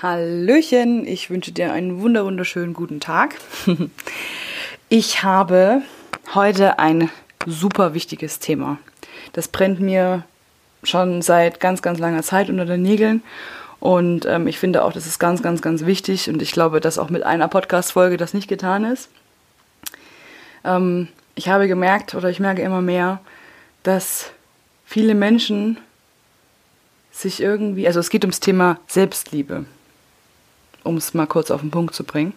Hallöchen, ich wünsche dir einen wunder wunderschönen guten Tag. Ich habe heute ein super wichtiges Thema. Das brennt mir schon seit ganz, ganz langer Zeit unter den Nägeln. Und ähm, ich finde auch, das ist ganz, ganz, ganz wichtig. Und ich glaube, dass auch mit einer Podcast-Folge das nicht getan ist. Ähm, ich habe gemerkt oder ich merke immer mehr, dass viele Menschen sich irgendwie, also es geht ums Thema Selbstliebe um es mal kurz auf den Punkt zu bringen.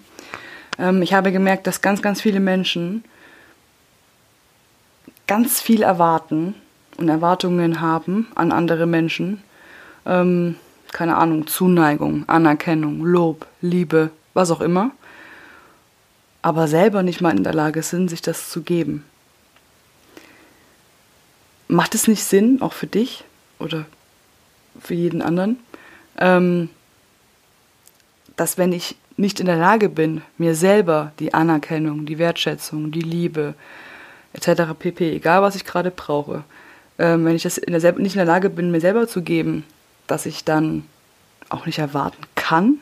Ähm, ich habe gemerkt, dass ganz, ganz viele Menschen ganz viel erwarten und Erwartungen haben an andere Menschen. Ähm, keine Ahnung, Zuneigung, Anerkennung, Lob, Liebe, was auch immer. Aber selber nicht mal in der Lage sind, sich das zu geben. Macht es nicht Sinn, auch für dich oder für jeden anderen, ähm, dass wenn ich nicht in der Lage bin, mir selber die Anerkennung, die Wertschätzung, die Liebe etc. pp, egal was ich gerade brauche, ähm, wenn ich das in der, nicht in der Lage bin, mir selber zu geben, dass ich dann auch nicht erwarten kann,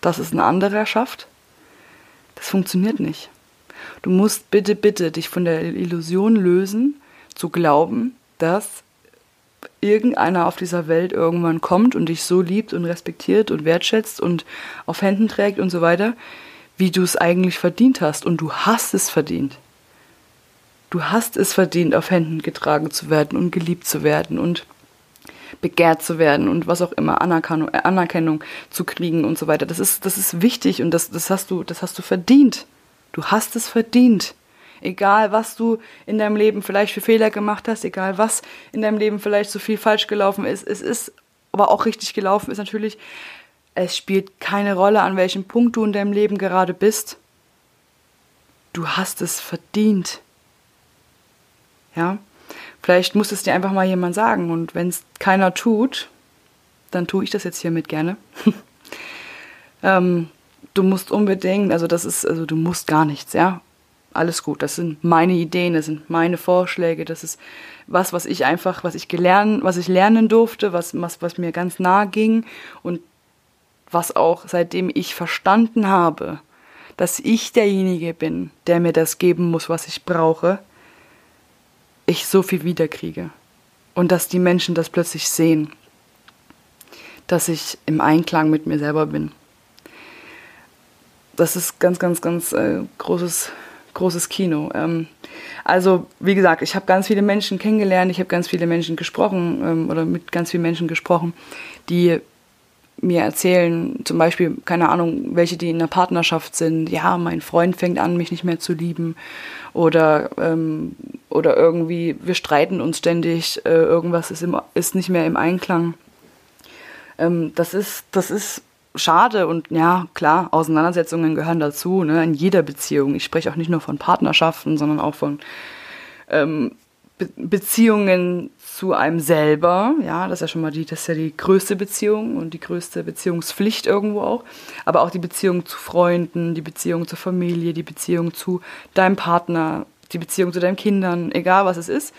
dass es ein anderer schafft, das funktioniert nicht. Du musst bitte, bitte dich von der Illusion lösen, zu glauben, dass irgendeiner auf dieser Welt irgendwann kommt und dich so liebt und respektiert und wertschätzt und auf Händen trägt und so weiter, wie du es eigentlich verdient hast. Und du hast es verdient. Du hast es verdient, auf Händen getragen zu werden und geliebt zu werden und begehrt zu werden und was auch immer, Anerkennung, äh, Anerkennung zu kriegen und so weiter. Das ist, das ist wichtig und das, das, hast du, das hast du verdient. Du hast es verdient. Egal, was du in deinem Leben vielleicht für Fehler gemacht hast, egal, was in deinem Leben vielleicht so viel falsch gelaufen ist, es ist aber auch richtig gelaufen ist natürlich, es spielt keine Rolle, an welchem Punkt du in deinem Leben gerade bist. Du hast es verdient. Ja? Vielleicht muss es dir einfach mal jemand sagen und wenn es keiner tut, dann tue ich das jetzt hiermit gerne. ähm, du musst unbedingt, also das ist, also du musst gar nichts, ja alles gut. Das sind meine Ideen, das sind meine Vorschläge, das ist was, was ich einfach, was ich gelernt, was ich lernen durfte, was, was, was mir ganz nahe ging und was auch seitdem ich verstanden habe, dass ich derjenige bin, der mir das geben muss, was ich brauche, ich so viel wiederkriege. Und dass die Menschen das plötzlich sehen, dass ich im Einklang mit mir selber bin. Das ist ganz, ganz, ganz äh, großes großes Kino. Ähm, also, wie gesagt, ich habe ganz viele Menschen kennengelernt, ich habe ganz viele Menschen gesprochen ähm, oder mit ganz vielen Menschen gesprochen, die mir erzählen, zum Beispiel, keine Ahnung, welche, die in einer Partnerschaft sind, ja, mein Freund fängt an, mich nicht mehr zu lieben oder, ähm, oder irgendwie, wir streiten uns ständig, äh, irgendwas ist, im, ist nicht mehr im Einklang. Ähm, das, ist, das ist schade und ja, klar, Auseinandersetzungen gehören dazu, ne, in jeder Beziehung. Ich spreche auch nicht nur von Partnerschaften, sondern auch von ähm, Be Beziehungen zu einem selber. Ja, das ist ja schon mal die, das ist ja die größte Beziehung und die größte Beziehungspflicht irgendwo auch. Aber auch die Beziehung zu Freunden, die Beziehung zur Familie, die Beziehung zu deinem Partner, die Beziehung zu deinen Kindern, egal was es ist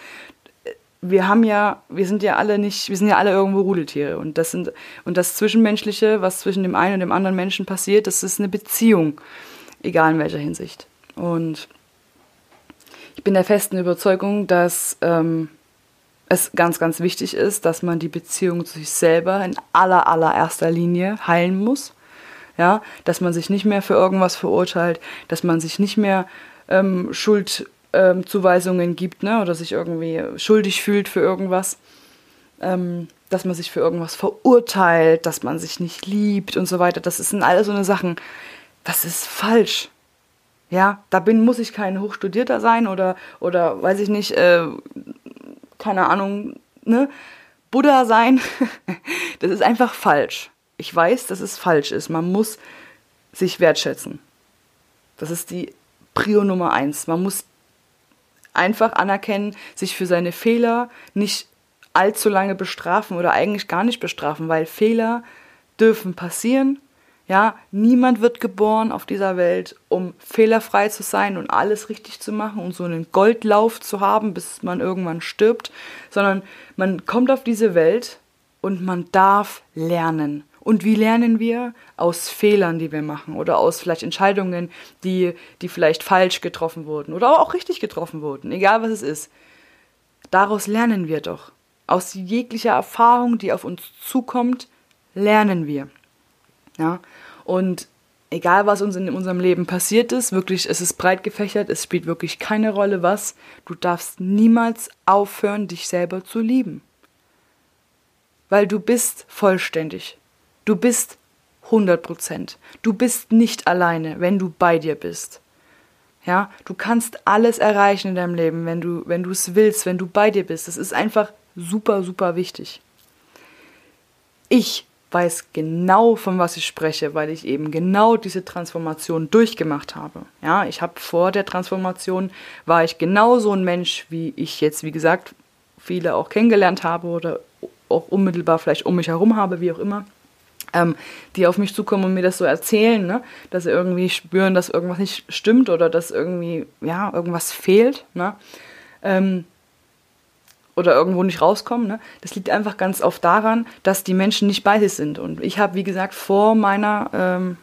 wir haben ja, wir sind ja alle nicht, wir sind ja alle irgendwo Rudeltiere und das sind und das Zwischenmenschliche, was zwischen dem einen und dem anderen Menschen passiert, das ist eine Beziehung, egal in welcher Hinsicht. Und ich bin der festen Überzeugung, dass ähm, es ganz, ganz wichtig ist, dass man die Beziehung zu sich selber in aller, allererster Linie heilen muss. Ja, dass man sich nicht mehr für irgendwas verurteilt, dass man sich nicht mehr ähm, Schuld ähm, Zuweisungen gibt, ne, oder sich irgendwie schuldig fühlt für irgendwas, ähm, dass man sich für irgendwas verurteilt, dass man sich nicht liebt und so weiter. Das sind alles so eine Sachen. Das ist falsch. Ja, da bin, muss ich kein Hochstudierter sein oder, oder weiß ich nicht, äh, keine Ahnung, ne, Buddha sein. das ist einfach falsch. Ich weiß, dass es falsch ist. Man muss sich wertschätzen. Das ist die Prio Nummer eins. Man muss einfach anerkennen, sich für seine Fehler nicht allzu lange bestrafen oder eigentlich gar nicht bestrafen, weil Fehler dürfen passieren. Ja, niemand wird geboren auf dieser Welt, um fehlerfrei zu sein und alles richtig zu machen und so einen Goldlauf zu haben, bis man irgendwann stirbt, sondern man kommt auf diese Welt und man darf lernen Und wie lernen wir? Aus Fehlern, die wir machen oder aus vielleicht Entscheidungen, die, die vielleicht falsch getroffen wurden oder auch richtig getroffen wurden, egal was es ist. Daraus lernen wir doch. Aus jeglicher Erfahrung, die auf uns zukommt, lernen wir. Ja? Und egal was uns in unserem Leben passiert ist, wirklich, es ist breit gefächert, es spielt wirklich keine Rolle was, du darfst niemals aufhören, dich selber zu lieben. Weil du bist vollständig. Du bist 100 Prozent. Du bist nicht alleine, wenn du bei dir bist. Ja, du kannst alles erreichen in deinem Leben, wenn du, wenn du es willst, wenn du bei dir bist. Das ist einfach super, super wichtig. Ich weiß genau, von was ich spreche, weil ich eben genau diese Transformation durchgemacht habe. Ja, ich habe vor der Transformation war ich genau so ein Mensch, wie ich jetzt, wie gesagt, viele auch kennengelernt habe oder auch unmittelbar vielleicht um mich herum habe, wie auch immer. Ähm, die auf mich zukommen und mir das so erzählen, ne? dass sie irgendwie spüren, dass irgendwas nicht stimmt oder dass irgendwie, ja, irgendwas fehlt. Ne? Ähm, oder irgendwo nicht rauskommen. Ne? Das liegt einfach ganz oft daran, dass die Menschen nicht bei sich sind. Und ich habe, wie gesagt, vor meiner, ähm,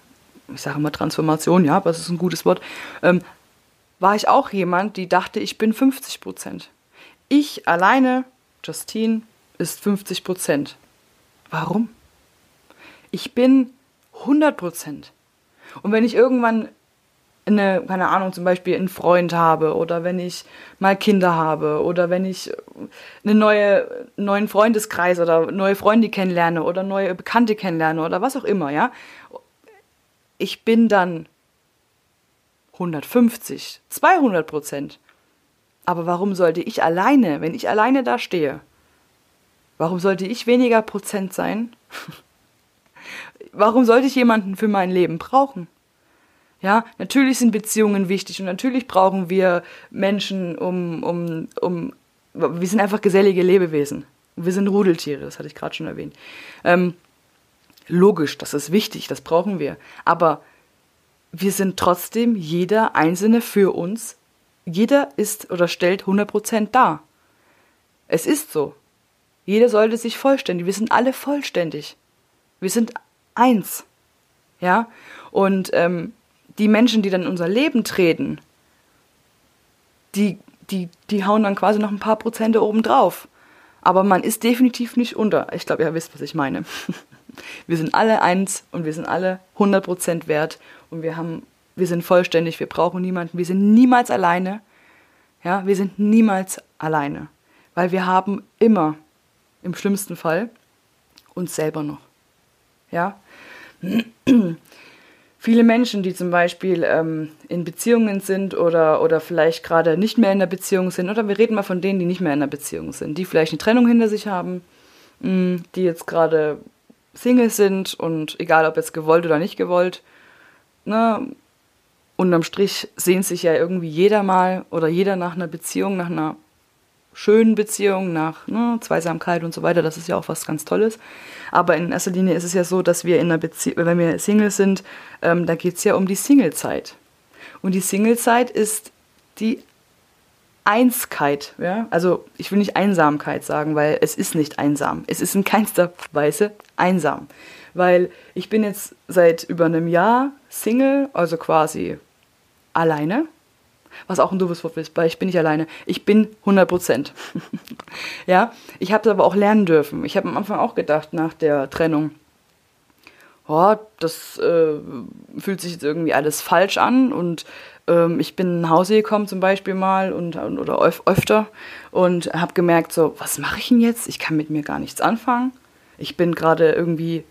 ich sage immer Transformation, ja, aber das ist ein gutes Wort, ähm, war ich auch jemand, die dachte, ich bin 50 Prozent. Ich alleine, Justine, ist 50 Prozent. Warum? Ich bin 100 Prozent. Und wenn ich irgendwann eine, keine Ahnung, zum Beispiel einen Freund habe oder wenn ich mal Kinder habe oder wenn ich einen neue, neuen Freundeskreis oder neue Freunde kennenlerne oder neue Bekannte kennenlerne oder was auch immer, ja. Ich bin dann 150, 200 Prozent. Aber warum sollte ich alleine, wenn ich alleine da stehe, warum sollte ich weniger Prozent sein? warum sollte ich jemanden für mein Leben brauchen? Ja, natürlich sind Beziehungen wichtig und natürlich brauchen wir Menschen, um, um, um, wir sind einfach gesellige Lebewesen. Wir sind Rudeltiere, das hatte ich gerade schon erwähnt. Ähm, logisch, das ist wichtig, das brauchen wir. Aber wir sind trotzdem jeder Einzelne für uns. Jeder ist oder stellt 100% dar. Es ist so. Jeder sollte sich vollständig. Wir sind alle vollständig. Wir sind eins. Ja? Und ähm, die Menschen, die dann in unser Leben treten, die, die, die hauen dann quasi noch ein paar Prozente obendrauf. Aber man ist definitiv nicht unter. Ich glaube, ihr wisst, was ich meine. Wir sind alle eins und wir sind alle 100% wert und wir haben, wir sind vollständig, wir brauchen niemanden, wir sind niemals alleine. Ja, wir sind niemals alleine, weil wir haben immer, im schlimmsten Fall, uns selber noch. Ja, viele Menschen, die zum Beispiel ähm, in Beziehungen sind oder, oder vielleicht gerade nicht mehr in der Beziehung sind, oder wir reden mal von denen, die nicht mehr in der Beziehung sind, die vielleicht eine Trennung hinter sich haben, mh, mm, die jetzt gerade Single sind und egal ob jetzt gewollt oder nicht gewollt, ne, unterm Strich sehnt sich ja irgendwie jeder mal oder jeder nach einer Beziehung, nach einer schönen Beziehung, nach ne, Zweisamkeit und so weiter. Das ist ja auch was ganz Tolles. Aber in erster Linie ist es ja so, dass wir in einer Beziehung, wenn wir Single sind, ähm, da geht es ja um die Singlezeit. Und die Singlezeit ist die Einskeit, ja, also ich will nicht Einsamkeit sagen, weil es ist nicht einsam. Es ist in keinster Weise einsam, weil ich bin jetzt seit über einem Jahr Single, also quasi alleine was auch ein doofes Wort ist, weil ich bin nicht alleine. Ich bin 100 Prozent. ja, ich habe es aber auch lernen dürfen. Ich habe am Anfang auch gedacht, nach der Trennung, oh, das äh, fühlt sich jetzt irgendwie alles falsch an und ähm, ich bin nach Hause gekommen zum Beispiel mal und, oder öf öfter und habe gemerkt, so, was mache ich denn jetzt? Ich kann mit mir gar nichts anfangen. Ich bin gerade irgendwie,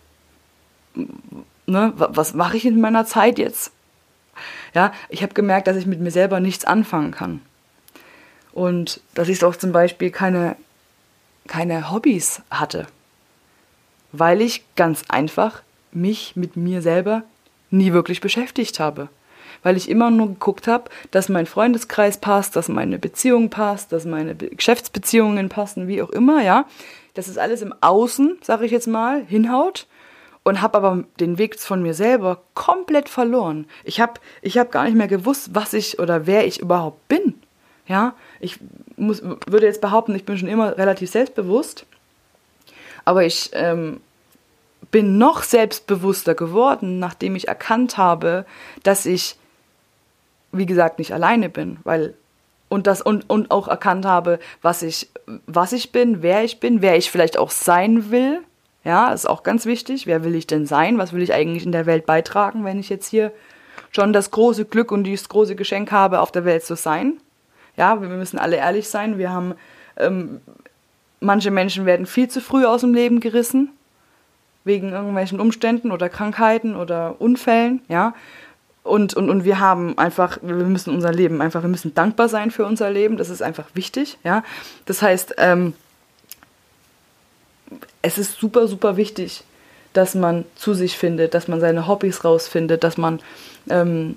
ne, was mache ich in meiner Zeit jetzt? Ja, ich habe gemerkt, dass ich mit mir selber nichts anfangen kann. Und dass ich auch zum Beispiel keine, keine Hobbys hatte. Weil ich ganz einfach mich mit mir selber nie wirklich beschäftigt habe. Weil ich immer nur geguckt habe, dass mein Freundeskreis passt, dass meine Beziehung passt, dass meine Geschäftsbeziehungen passen, wie auch immer, ja. Dass es alles im Außen, sage ich jetzt mal, hinhaut und habe aber den Weg von mir selber komplett verloren. Ich habe ich hab gar nicht mehr gewusst, was ich oder wer ich überhaupt bin. Ja, ich muss, würde jetzt behaupten, ich bin schon immer relativ selbstbewusst, aber ich ähm, bin noch selbstbewusster geworden, nachdem ich erkannt habe, dass ich, wie gesagt, nicht alleine bin, weil und das und, und auch erkannt habe, was ich, was ich bin, wer ich bin, wer ich vielleicht auch sein will. Ja, ist auch ganz wichtig. Wer will ich denn sein? Was will ich eigentlich in der Welt beitragen, wenn ich jetzt hier schon das große Glück und dieses große Geschenk habe, auf der Welt zu sein? Ja, wir müssen alle ehrlich sein. Wir haben, ähm, manche Menschen werden viel zu früh aus dem Leben gerissen wegen irgendwelchen Umständen oder Krankheiten oder Unfällen, ja. Und, und, und wir haben einfach, wir müssen unser Leben einfach, wir müssen dankbar sein für unser Leben, das ist einfach wichtig, ja. Das heißt, ähm, es ist super, super wichtig, dass man zu sich findet, dass man seine Hobbys rausfindet, dass man ähm,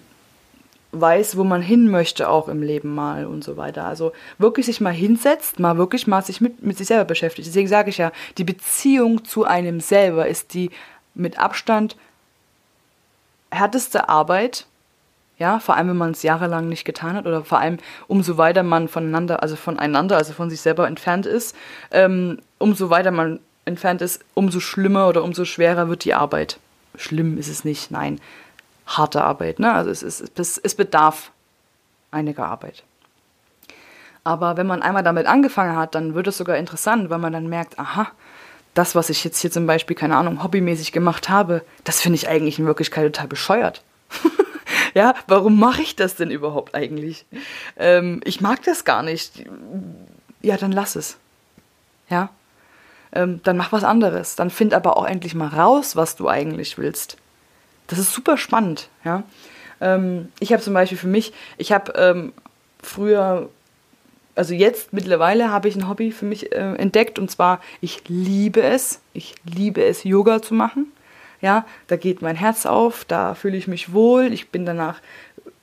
weiß, wo man hin möchte auch im Leben mal und so weiter. Also wirklich sich mal hinsetzt, mal wirklich mal sich mit, mit sich selber beschäftigt. Deswegen sage ich ja, die Beziehung zu einem selber ist die mit Abstand härteste Arbeit. Ja, vor allem, wenn man es jahrelang nicht getan hat oder vor allem umso weiter man voneinander, also voneinander, also von sich selber entfernt ist, ähm, umso weiter man entfernt ist, umso schlimmer oder umso schwerer wird die Arbeit. Schlimm ist es nicht, nein harte Arbeit. Ne? Also es, ist, es, es bedarf einiger Arbeit. Aber wenn man einmal damit angefangen hat, dann wird es sogar interessant, weil man dann merkt, aha, das, was ich jetzt hier zum Beispiel, keine Ahnung, hobbymäßig gemacht habe, das finde ich eigentlich in Wirklichkeit total bescheuert. ja, warum mache ich das denn überhaupt eigentlich? Ähm, ich mag das gar nicht. Ja, dann lass es. Ja, ähm, dann mach was anderes. Dann find aber auch endlich mal raus, was du eigentlich willst. Das ist super spannend, ja. Ähm, ich habe zum Beispiel für mich, ich habe ähm, früher, also jetzt mittlerweile habe ich ein Hobby für mich äh, entdeckt und zwar, ich liebe es, ich liebe es, Yoga zu machen. Ja, da geht mein Herz auf, da fühle ich mich wohl, ich bin danach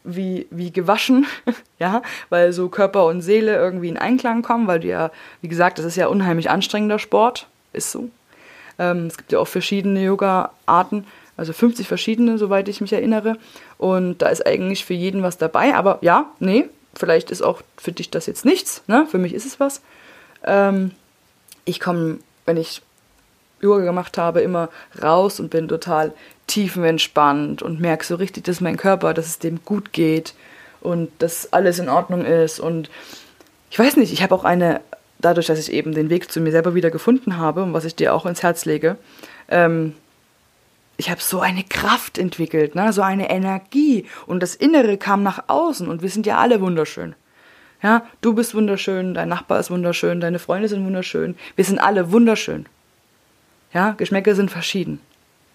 wie, wie gewaschen, ja, weil so Körper und Seele irgendwie in Einklang kommen, weil du ja, wie gesagt, das ist ja unheimlich anstrengender Sport, ist so. Ähm, es gibt ja auch verschiedene Yoga-Arten also 50 verschiedene, soweit ich mich erinnere. Und da ist eigentlich für jeden was dabei. Aber ja, nee, vielleicht ist auch für dich das jetzt nichts. Ne? Für mich ist es was. Ähm, ich komme, wenn ich Yoga gemacht habe, immer raus und bin total tiefenentspannt und merke so richtig, dass mein Körper, dass es dem gut geht und dass alles in Ordnung ist. Und ich weiß nicht, ich habe auch eine, dadurch, dass ich eben den Weg zu mir selber wieder gefunden habe und was ich dir auch ins Herz lege, ähm, ich habe so eine Kraft entwickelt, ne? so eine Energie und das Innere kam nach außen und wir sind ja alle wunderschön. Ja, du bist wunderschön, dein Nachbar ist wunderschön, deine Freunde sind wunderschön, wir sind alle wunderschön. Ja, Geschmäcker sind verschieden.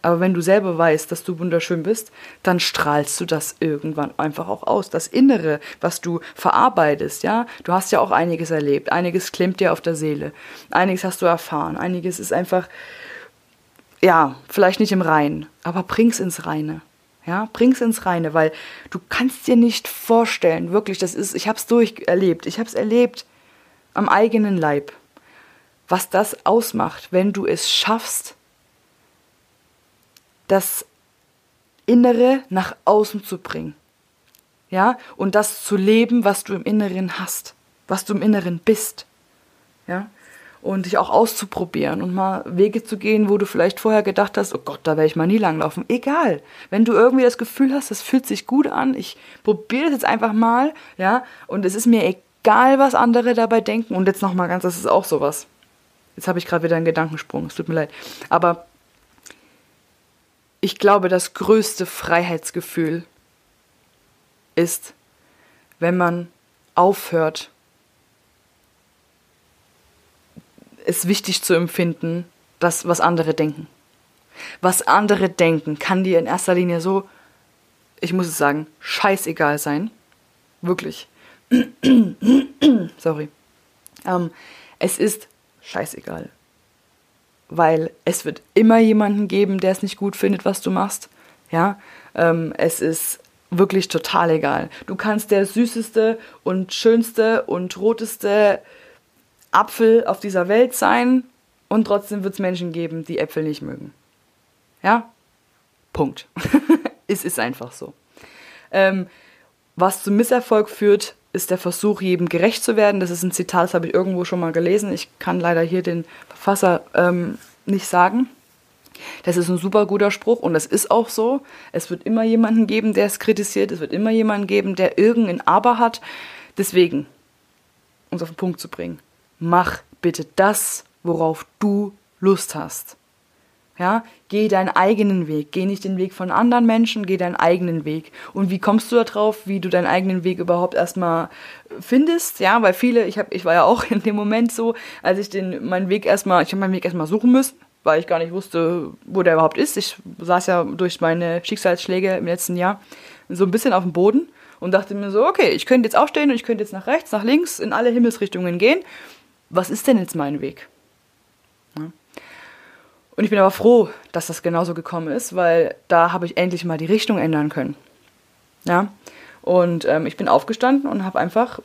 Aber wenn du selber weißt, dass du wunderschön bist, dann strahlst du das irgendwann einfach auch aus. Das Innere, was du verarbeitest, ja. Du hast ja auch einiges erlebt. Einiges klemmt dir auf der Seele. Einiges hast du erfahren. Einiges ist einfach, ja, vielleicht nicht im Reinen, aber bring's ins Reine. Ja, bring's ins Reine, weil du kannst dir nicht vorstellen, wirklich, das ist, ich hab's durcherlebt, ich hab's erlebt am eigenen Leib, was das ausmacht, wenn du es schaffst, das Innere nach außen zu bringen. Ja, und das zu leben, was du im Inneren hast, was du im Inneren bist. Ja, und dich auch auszuprobieren und mal Wege zu gehen, wo du vielleicht vorher gedacht hast, oh Gott, da werde ich mal nie langlaufen. Egal. Wenn du irgendwie das Gefühl hast, das fühlt sich gut an, ich probiere das jetzt einfach mal, ja, und es ist mir egal, was andere dabei denken. Und jetzt nochmal ganz, das ist auch sowas. Jetzt habe ich gerade wieder einen Gedankensprung, es tut mir leid. Aber ich glaube, das größte Freiheitsgefühl ist, wenn man aufhört, es wichtig zu empfinden, das, was andere denken. Was andere denken, kann dir in erster Linie so, ich muss es sagen, scheißegal sein. Wirklich. Sorry. Ähm, es ist scheißegal. Weil es wird immer jemanden geben, der es nicht gut findet, was du machst. Ja, ähm, es ist wirklich total egal. Du kannst der süßeste und schönste und roteste Apfel auf dieser Welt sein und trotzdem wird es Menschen geben, die Äpfel nicht mögen. Ja? Punkt. es ist einfach so. Ähm, was zum Misserfolg führt, ist der Versuch, jedem gerecht zu werden. Das ist ein Zitat, das habe ich irgendwo schon mal gelesen. Ich kann leider hier den Verfasser ähm, nicht sagen. Das ist ein super guter Spruch und das ist auch so. Es wird immer jemanden geben, der es kritisiert. Es wird immer jemanden geben, der irgendein Aber hat. Deswegen, um es auf den Punkt zu bringen, mach bitte das, worauf du Lust hast. Ja, geh deinen eigenen Weg. Geh nicht den Weg von anderen Menschen, geh deinen eigenen Weg. Und wie kommst du darauf, wie du deinen eigenen Weg überhaupt erstmal findest? Ja, weil viele, ich, hab, ich war ja auch in dem Moment so, als ich den, meinen Weg erstmal, ich habe meinen Weg erstmal suchen müssen, weil ich gar nicht wusste, wo der überhaupt ist. Ich saß ja durch meine Schicksalsschläge im letzten Jahr so ein bisschen auf dem Boden und dachte mir so, okay, ich könnte jetzt aufstehen und ich könnte jetzt nach rechts, nach links, in alle Himmelsrichtungen gehen. Was ist denn jetzt mein Weg? Und ich bin aber froh, dass das genauso gekommen ist, weil da habe ich endlich mal die Richtung ändern können. Ja. Und ähm, ich bin aufgestanden und habe einfach,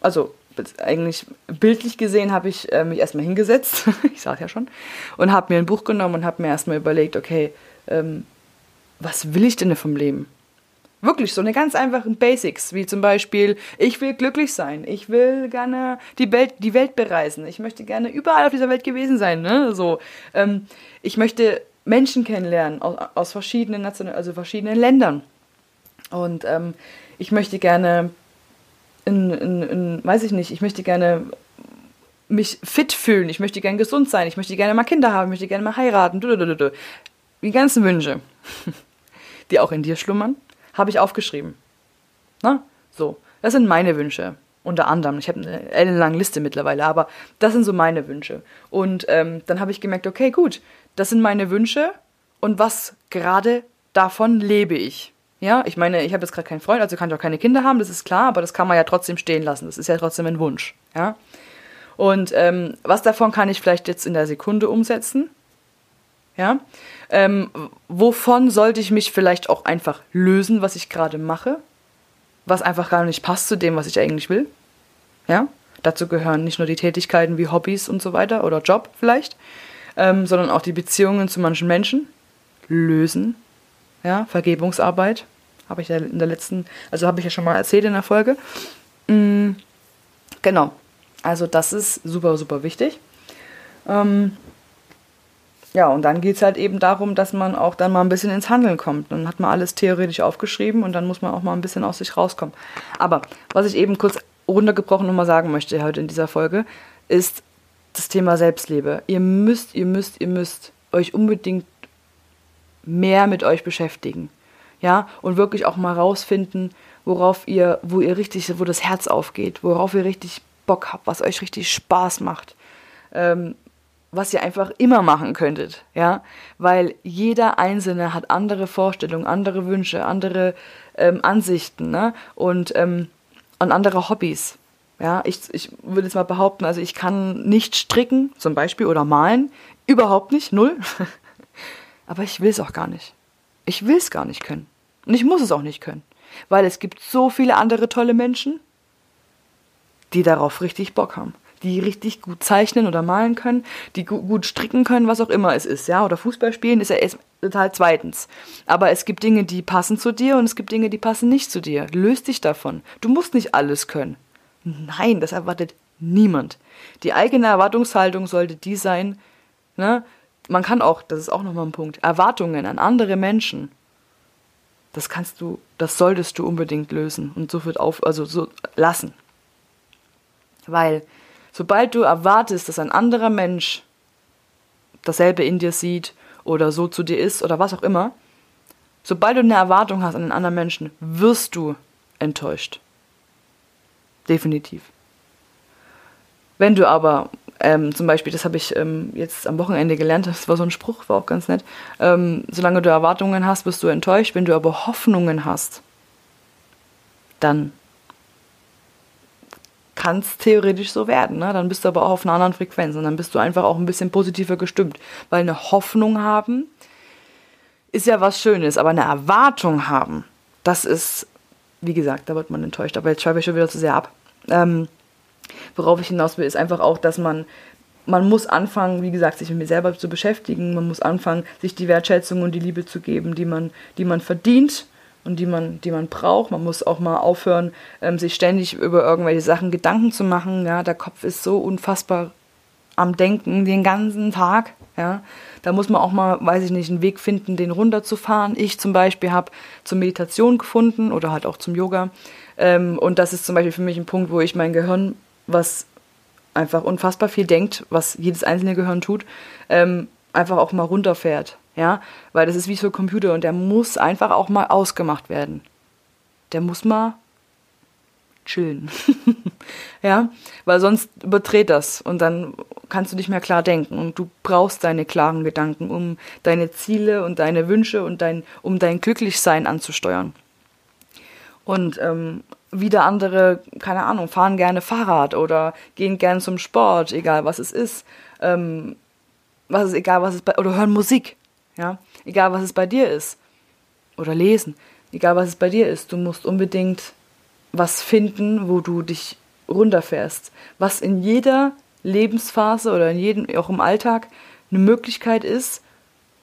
also eigentlich bildlich gesehen, habe ich äh, mich erstmal hingesetzt, ich sage ja schon, und habe mir ein Buch genommen und habe mir erstmal überlegt, okay, ähm, was will ich denn vom Leben? Wirklich so eine ganz einfachen Basics, wie zum Beispiel, ich will glücklich sein, ich will gerne die Welt, die Welt bereisen, ich möchte gerne überall auf dieser Welt gewesen sein, ne? So, ähm, ich möchte Menschen kennenlernen aus, aus verschiedenen Nationen, also verschiedenen Ländern. Und ähm, ich möchte gerne, in, in, in, weiß ich nicht, ich möchte gerne mich fit fühlen, ich möchte gerne gesund sein, ich möchte gerne mal Kinder haben, ich möchte gerne mal heiraten, die ganzen Wünsche, die auch in dir schlummern habe ich aufgeschrieben. Na, so. Das sind meine Wünsche. Unter anderem. Ich habe eine ellenlange Liste mittlerweile, aber das sind so meine Wünsche. Und ähm, dann habe ich gemerkt, okay, gut, das sind meine Wünsche und was gerade davon lebe ich. Ja, ich meine, ich habe jetzt gerade keinen Freund, also kann ich auch keine Kinder haben, das ist klar, aber das kann man ja trotzdem stehen lassen. Das ist ja trotzdem ein Wunsch. Ja. Und ähm, was davon kann ich vielleicht jetzt in der Sekunde umsetzen? Ja. Ähm, wovon sollte ich mich vielleicht auch einfach lösen, was ich gerade mache? Was einfach gar nicht passt zu dem, was ich eigentlich will? Ja? Dazu gehören nicht nur die Tätigkeiten wie Hobbys und so weiter oder Job vielleicht, ähm, sondern auch die Beziehungen zu manchen Menschen lösen. Ja, Vergebungsarbeit habe ich ja in der letzten, also habe ich ja schon mal erzählt in der Folge. Mhm, genau. Also das ist super, super wichtig. Ähm, ja, und dann geht es halt eben darum, dass man auch dann mal ein bisschen ins Handeln kommt. Dann hat man alles theoretisch aufgeschrieben und dann muss man auch mal ein bisschen aus sich rauskommen. Aber was ich eben kurz runtergebrochen nochmal sagen möchte heute in dieser Folge, ist das Thema Selbstliebe. Ihr müsst, ihr müsst, ihr müsst euch unbedingt mehr mit euch beschäftigen. Ja, und wirklich auch mal rausfinden, worauf ihr, wo ihr richtig, wo das Herz aufgeht, worauf ihr richtig Bock habt, was euch richtig Spaß macht. Ähm, was ihr einfach immer machen könntet, ja, weil jeder Einzelne hat andere Vorstellungen, andere Wünsche, andere ähm, Ansichten, ne, und, ähm, und andere Hobbys, ja, ich, ich würde jetzt mal behaupten, also ich kann nicht stricken, zum Beispiel, oder malen, überhaupt nicht, null, aber ich will es auch gar nicht. Ich will es gar nicht können. Und ich muss es auch nicht können, weil es gibt so viele andere tolle Menschen, die darauf richtig Bock haben die richtig gut zeichnen oder malen können, die gu gut stricken können, was auch immer es ist, ja, oder Fußball spielen ist ja erst total zweitens. Aber es gibt Dinge, die passen zu dir und es gibt Dinge, die passen nicht zu dir. Löst dich davon. Du musst nicht alles können. Nein, das erwartet niemand. Die eigene Erwartungshaltung sollte die sein, ne? Man kann auch, das ist auch nochmal ein Punkt, Erwartungen an andere Menschen. Das kannst du, das solltest du unbedingt lösen und so wird auf, also so lassen. Weil Sobald du erwartest, dass ein anderer Mensch dasselbe in dir sieht oder so zu dir ist oder was auch immer, sobald du eine Erwartung hast an einen anderen Menschen, wirst du enttäuscht. Definitiv. Wenn du aber ähm, zum Beispiel, das habe ich ähm, jetzt am Wochenende gelernt, das war so ein Spruch, war auch ganz nett, ähm, solange du Erwartungen hast, wirst du enttäuscht. Wenn du aber Hoffnungen hast, dann kann es theoretisch so werden. Ne? Dann bist du aber auch auf einer anderen Frequenz und dann bist du einfach auch ein bisschen positiver gestimmt. Weil eine Hoffnung haben ist ja was Schönes, aber eine Erwartung haben, das ist, wie gesagt, da wird man enttäuscht. Aber jetzt schreibe ich schon wieder zu sehr ab. Ähm, worauf ich hinaus will, ist einfach auch, dass man man muss anfangen, wie gesagt, sich mit mir selber zu beschäftigen. Man muss anfangen, sich die Wertschätzung und die Liebe zu geben, die man, die man verdient und die man, die man braucht. Man muss auch mal aufhören, ähm, sich ständig über irgendwelche Sachen Gedanken zu machen. Ja, der Kopf ist so unfassbar am Denken den ganzen Tag. Ja, da muss man auch mal, weiß ich nicht, einen Weg finden, den runterzufahren. Ich zum Beispiel habe zur Meditation gefunden oder halt auch zum Yoga. Ähm, und das ist zum Beispiel für mich ein Punkt, wo ich mein Gehirn, was einfach unfassbar viel denkt, was jedes einzelne Gehirn tut, ähm, einfach auch mal runterfährt. Ja, weil das ist wie so ein Computer und der muss einfach auch mal ausgemacht werden. Der muss mal chillen. ja, weil sonst überdreht das und dann kannst du nicht mehr klar denken und du brauchst deine klaren Gedanken, um deine Ziele und deine Wünsche und dein, um dein Glücklichsein anzusteuern. Und ähm, wieder andere, keine Ahnung, fahren gerne Fahrrad oder gehen gerne zum Sport, egal was es ist. Ähm, was ist egal, was es bei, oder hören Musik, ja, egal was es bei dir ist. Oder lesen, egal was es bei dir ist. Du musst unbedingt was finden, wo du dich runterfährst. Was in jeder Lebensphase oder in jedem, auch im Alltag, eine Möglichkeit ist,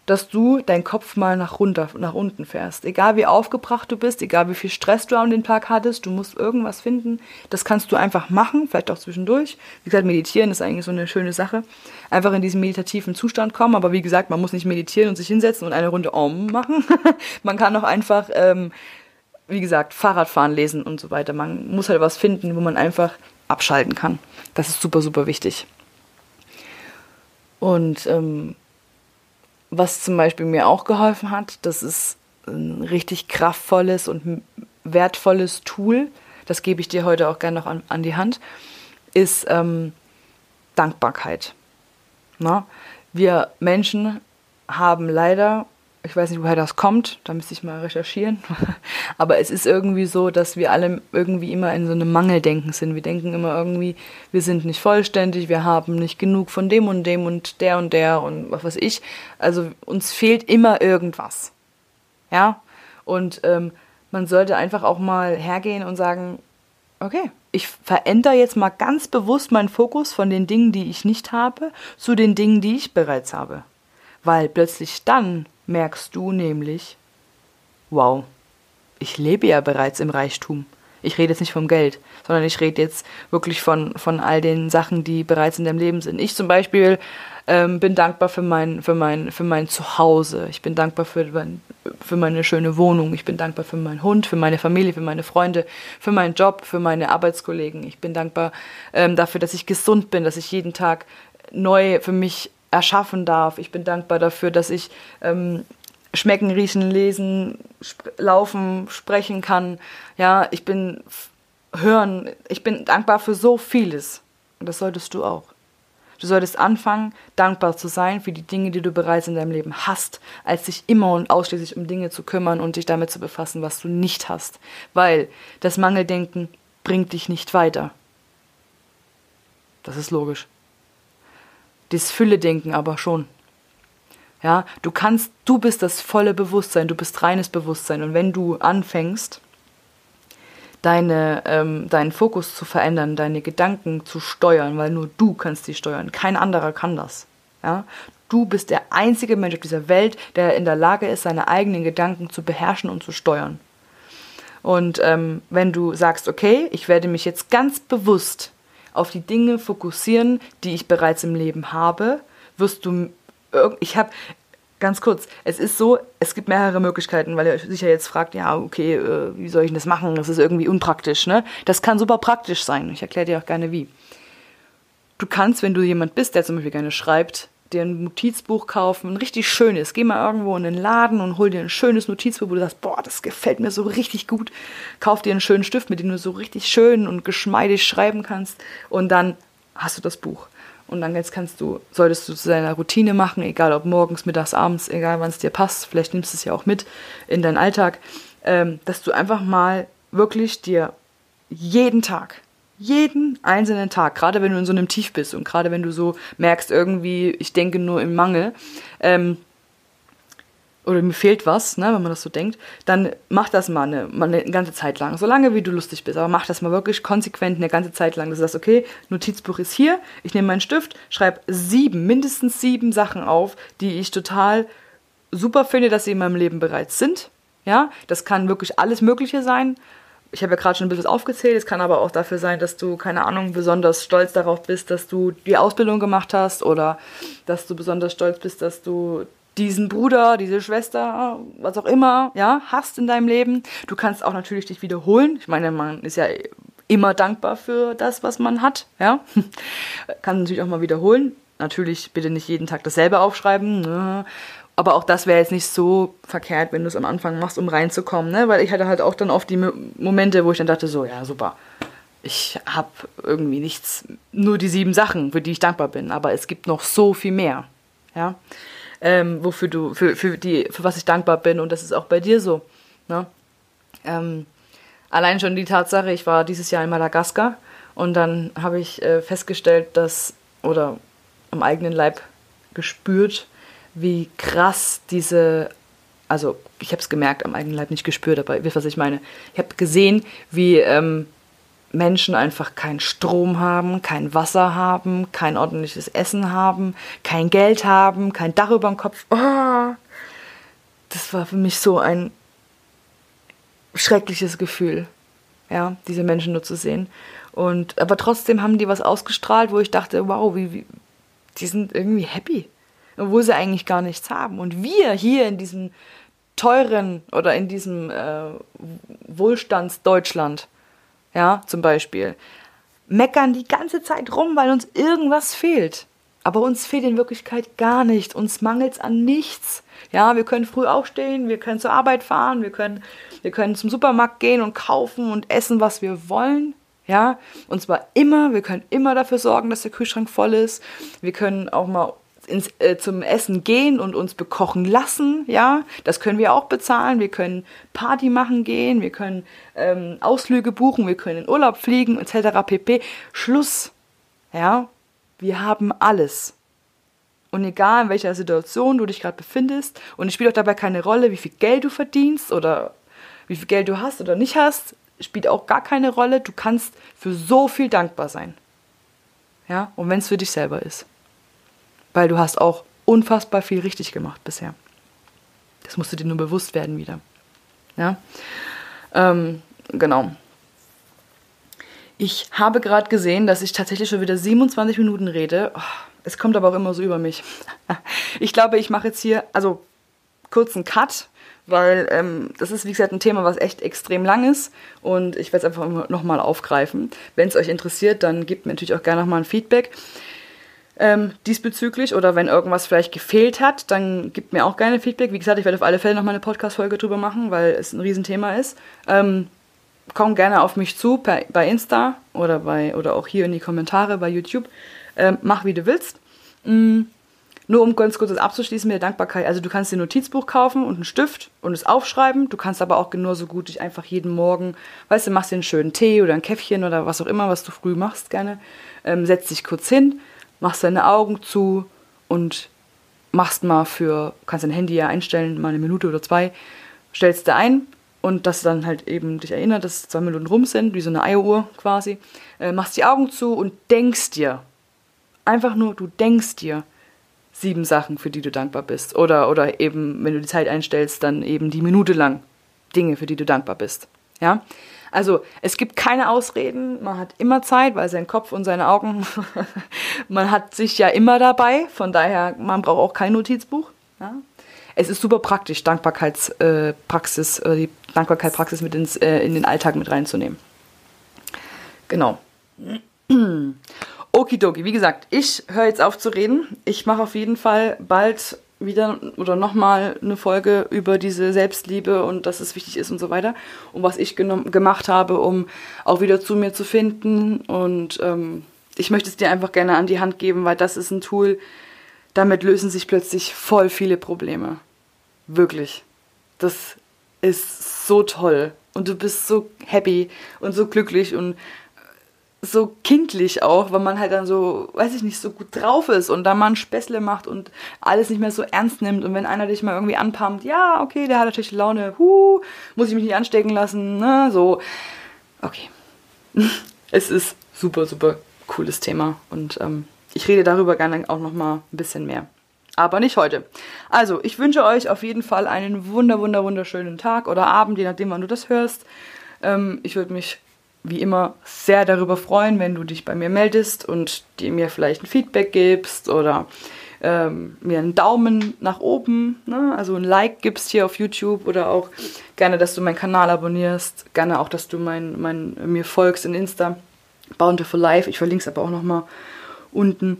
dass du deinen Kopf mal nach runter, nach unten fährst. Egal wie aufgebracht du bist, egal wie viel Stress du an den Tag hattest, du musst irgendwas finden. Das kannst du einfach machen, vielleicht auch zwischendurch. Wie gesagt, meditieren ist eigentlich so eine schöne Sache. Einfach in diesen meditativen Zustand kommen. Aber wie gesagt, man muss nicht meditieren und sich hinsetzen und eine Runde Om machen. man kann auch einfach ähm, wie gesagt, Fahrradfahren, lesen und so weiter. Man muss halt was finden, wo man einfach abschalten kann. Das ist super, super wichtig. Und ähm, was zum Beispiel mir auch geholfen hat, das ist ein richtig kraftvolles und wertvolles Tool, das gebe ich dir heute auch gerne noch an, an die Hand, ist ähm, Dankbarkeit. Na? Wir Menschen haben leider ich weiß nicht, woher das kommt, da müsste ich mal recherchieren. Aber es ist irgendwie so, dass wir alle irgendwie immer in so einem Mangeldenken sind. Wir denken immer irgendwie, wir sind nicht vollständig, wir haben nicht genug von dem und dem und der und der und was weiß ich. Also uns fehlt immer irgendwas. Ja? Und ähm, man sollte einfach auch mal hergehen und sagen, okay, ich verändere jetzt mal ganz bewusst meinen Fokus von den Dingen, die ich nicht habe, zu den Dingen, die ich bereits habe. Weil plötzlich dann merkst du nämlich, wow, ich lebe ja bereits im Reichtum. Ich rede jetzt nicht vom Geld, sondern ich rede jetzt wirklich von, von all den Sachen, die bereits in deinem Leben sind. Ich zum Beispiel ähm, bin dankbar für mein, für, mein, für mein Zuhause. Ich bin dankbar für, mein, für meine schöne Wohnung. Ich bin dankbar für meinen Hund, für meine Familie, für meine Freunde, für meinen Job, für meine Arbeitskollegen. Ich bin dankbar ähm, dafür, dass ich gesund bin, dass ich jeden Tag neu für mich erschaffen darf. Ich bin dankbar dafür, dass ich ähm, schmecken, riechen, lesen, sp laufen, sprechen kann. Ja, ich bin hören. Ich bin dankbar für so vieles. Und das solltest du auch. Du solltest anfangen, dankbar zu sein für die Dinge, die du bereits in deinem Leben hast, als sich immer und ausschließlich um Dinge zu kümmern und dich damit zu befassen, was du nicht hast. Weil das Mangeldenken bringt dich nicht weiter. Das ist logisch. Das Fülle-Denken aber schon. Ja, du kannst, du bist das volle Bewusstsein, du bist reines Bewusstsein. Und wenn du anfängst, deine, ähm, deinen Fokus zu verändern, deine Gedanken zu steuern, weil nur du kannst sie steuern, kein anderer kann das. Ja? Du bist der einzige Mensch auf dieser Welt, der in der Lage ist, seine eigenen Gedanken zu beherrschen und zu steuern. Und ähm, wenn du sagst, okay, ich werde mich jetzt ganz bewusst auf die Dinge fokussieren, die ich bereits im Leben habe, wirst du. Ich habe ganz kurz, es ist so, es gibt mehrere Möglichkeiten, weil ihr sicher jetzt fragt, ja, okay, äh, wie soll ich das machen? Das ist irgendwie unpraktisch, ne? Das kann super praktisch sein. Ich erkläre dir auch gerne wie. Du kannst, wenn du jemand bist, der zum Beispiel gerne schreibt, dir ein Notizbuch kaufen, ein richtig schönes. Geh mal irgendwo in den Laden und hol dir ein schönes Notizbuch, wo du sagst, boah, das gefällt mir so richtig gut. Kauf dir einen schönen Stift, mit dem du so richtig schön und geschmeidig schreiben kannst. Und dann hast du das Buch. Und dann jetzt kannst du, solltest du zu deiner Routine machen, egal ob morgens, mittags, abends, egal wann es dir passt, vielleicht nimmst du es ja auch mit in deinen Alltag, ähm, dass du einfach mal wirklich dir jeden Tag jeden einzelnen Tag, gerade wenn du in so einem Tief bist und gerade wenn du so merkst, irgendwie, ich denke nur im Mangel, ähm, oder mir fehlt was, ne, wenn man das so denkt, dann mach das mal eine, mal eine ganze Zeit lang, so lange wie du lustig bist, aber mach das mal wirklich konsequent eine ganze Zeit lang, dass du sagst, okay, Notizbuch ist hier, ich nehme meinen Stift, schreibe sieben, mindestens sieben Sachen auf, die ich total super finde, dass sie in meinem Leben bereits sind, ja, das kann wirklich alles Mögliche sein, ich habe ja gerade schon ein bisschen aufgezählt, es kann aber auch dafür sein, dass du, keine Ahnung, besonders stolz darauf bist, dass du die Ausbildung gemacht hast oder dass du besonders stolz bist, dass du diesen Bruder, diese Schwester, was auch immer, ja, hast in deinem Leben. Du kannst auch natürlich dich wiederholen. Ich meine, man ist ja immer dankbar für das, was man hat, ja. Kann natürlich auch mal wiederholen. Natürlich bitte nicht jeden Tag dasselbe aufschreiben. Aber auch das wäre jetzt nicht so verkehrt, wenn du es am Anfang machst, um reinzukommen, ne? Weil ich hatte halt auch dann oft die Momente, wo ich dann dachte, so, ja, super. Ich habe irgendwie nichts, nur die sieben Sachen, für die ich dankbar bin. Aber es gibt noch so viel mehr. Ja. Ähm, wofür du, für, für die, für was ich dankbar bin. Und das ist auch bei dir so. Ne? Ähm, allein schon die Tatsache, ich war dieses Jahr in Madagaskar und dann habe ich äh, festgestellt, dass, oder am eigenen Leib gespürt, wie krass diese, also ich habe es gemerkt, am eigenen Leib nicht gespürt, aber ihr wisst, was ich meine. Ich habe gesehen, wie ähm, Menschen einfach keinen Strom haben, kein Wasser haben, kein ordentliches Essen haben, kein Geld haben, kein Dach über dem Kopf. Oh, das war für mich so ein schreckliches Gefühl, ja, diese Menschen nur zu sehen. Und aber trotzdem haben die was ausgestrahlt, wo ich dachte, wow, wie, wie die sind irgendwie happy obwohl sie eigentlich gar nichts haben. Und wir hier in diesem teuren oder in diesem äh, Wohlstandsdeutschland, ja, zum Beispiel, meckern die ganze Zeit rum, weil uns irgendwas fehlt. Aber uns fehlt in Wirklichkeit gar nicht. Uns mangelt es an nichts. Ja, wir können früh aufstehen, wir können zur Arbeit fahren, wir können, wir können zum Supermarkt gehen und kaufen und essen, was wir wollen. Ja, und zwar immer, wir können immer dafür sorgen, dass der Kühlschrank voll ist. Wir können auch mal ins, äh, zum Essen gehen und uns bekochen lassen, ja, das können wir auch bezahlen. Wir können Party machen gehen, wir können ähm, Ausflüge buchen, wir können in Urlaub fliegen, etc. pp. Schluss, ja, wir haben alles. Und egal in welcher Situation du dich gerade befindest, und es spielt auch dabei keine Rolle, wie viel Geld du verdienst oder wie viel Geld du hast oder nicht hast, spielt auch gar keine Rolle. Du kannst für so viel dankbar sein. Ja, und wenn es für dich selber ist weil du hast auch unfassbar viel richtig gemacht bisher. Das musst du dir nur bewusst werden wieder. Ja, ähm, genau. Ich habe gerade gesehen, dass ich tatsächlich schon wieder 27 Minuten rede. Oh, es kommt aber auch immer so über mich. Ich glaube, ich mache jetzt hier, also kurzen Cut, weil ähm, das ist, wie gesagt, ein Thema, was echt extrem lang ist und ich werde es einfach nochmal aufgreifen. Wenn es euch interessiert, dann gebt mir natürlich auch gerne nochmal ein Feedback ähm, diesbezüglich oder wenn irgendwas vielleicht gefehlt hat, dann gibt mir auch gerne Feedback. Wie gesagt, ich werde auf alle Fälle noch mal eine Podcast-Folge drüber machen, weil es ein Riesenthema ist. Ähm, komm gerne auf mich zu per, bei Insta oder, bei, oder auch hier in die Kommentare bei YouTube. Ähm, mach wie du willst. Mhm. Nur um ganz kurz das abzuschließen mit der Dankbarkeit. Also du kannst dir ein Notizbuch kaufen und einen Stift und es aufschreiben. Du kannst aber auch genauso gut dich einfach jeden Morgen, weißt du, machst dir einen schönen Tee oder ein Käffchen oder was auch immer, was du früh machst gerne. Ähm, setz dich kurz hin, machst deine Augen zu und machst mal für, kannst dein Handy ja einstellen, mal eine Minute oder zwei, stellst da ein und das dann halt eben dich erinnert, dass zwei Minuten rum sind, wie so eine Eieruhr quasi, äh, machst die Augen zu und denkst dir, einfach nur, du denkst dir sieben Sachen, für die du dankbar bist. Oder, oder eben, wenn du die Zeit einstellst, dann eben die Minute lang Dinge, für die du dankbar bist. Ja? Also es gibt keine Ausreden, man hat immer Zeit, weil sein Kopf und seine Augen, man hat sich ja immer dabei, von daher, man braucht auch kein Notizbuch. Ja? Es ist super praktisch, Dankbarkeitspraxis, äh, die Dankbarkeitspraxis mit ins, äh, in den Alltag mit reinzunehmen. Genau. Okidoki, wie gesagt, ich höre jetzt auf zu reden. Ich mache auf jeden Fall bald wieder oder nochmal eine Folge über diese Selbstliebe und dass es wichtig ist und so weiter. Und was ich gemacht habe, um auch wieder zu mir zu finden. Und ähm, ich möchte es dir einfach gerne an die Hand geben, weil das ist ein Tool, damit lösen sich plötzlich voll viele Probleme. Wirklich. Das ist so toll. Und du bist so happy und so glücklich und so kindlich auch, weil man halt dann so, weiß ich nicht, so gut drauf ist und da man Späßle macht und alles nicht mehr so ernst nimmt und wenn einer dich mal irgendwie anpumpt, ja, okay, der hat natürlich Laune, huh, muss ich mich nicht anstecken lassen, ne, so, okay. es ist super, super cooles Thema und ähm, ich rede darüber gerne auch nochmal ein bisschen mehr. Aber nicht heute. Also, ich wünsche euch auf jeden Fall einen wunder, wunder, wunderschönen Tag oder Abend, je nachdem, wann du das hörst. Ähm, ich würde mich wie immer sehr darüber freuen, wenn du dich bei mir meldest und dir mir vielleicht ein Feedback gibst oder ähm, mir einen Daumen nach oben, ne? also ein Like gibst hier auf YouTube oder auch gerne, dass du meinen Kanal abonnierst, gerne auch, dass du mein, mein, mir folgst in Insta, Bountiful Life. Ich verlinke es aber auch nochmal unten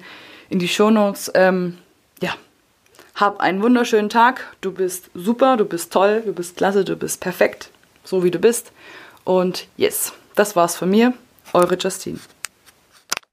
in die Shownotes. Ähm, ja, hab einen wunderschönen Tag. Du bist super, du bist toll, du bist klasse, du bist perfekt, so wie du bist. Und yes, das war's von mir. Eure Justine.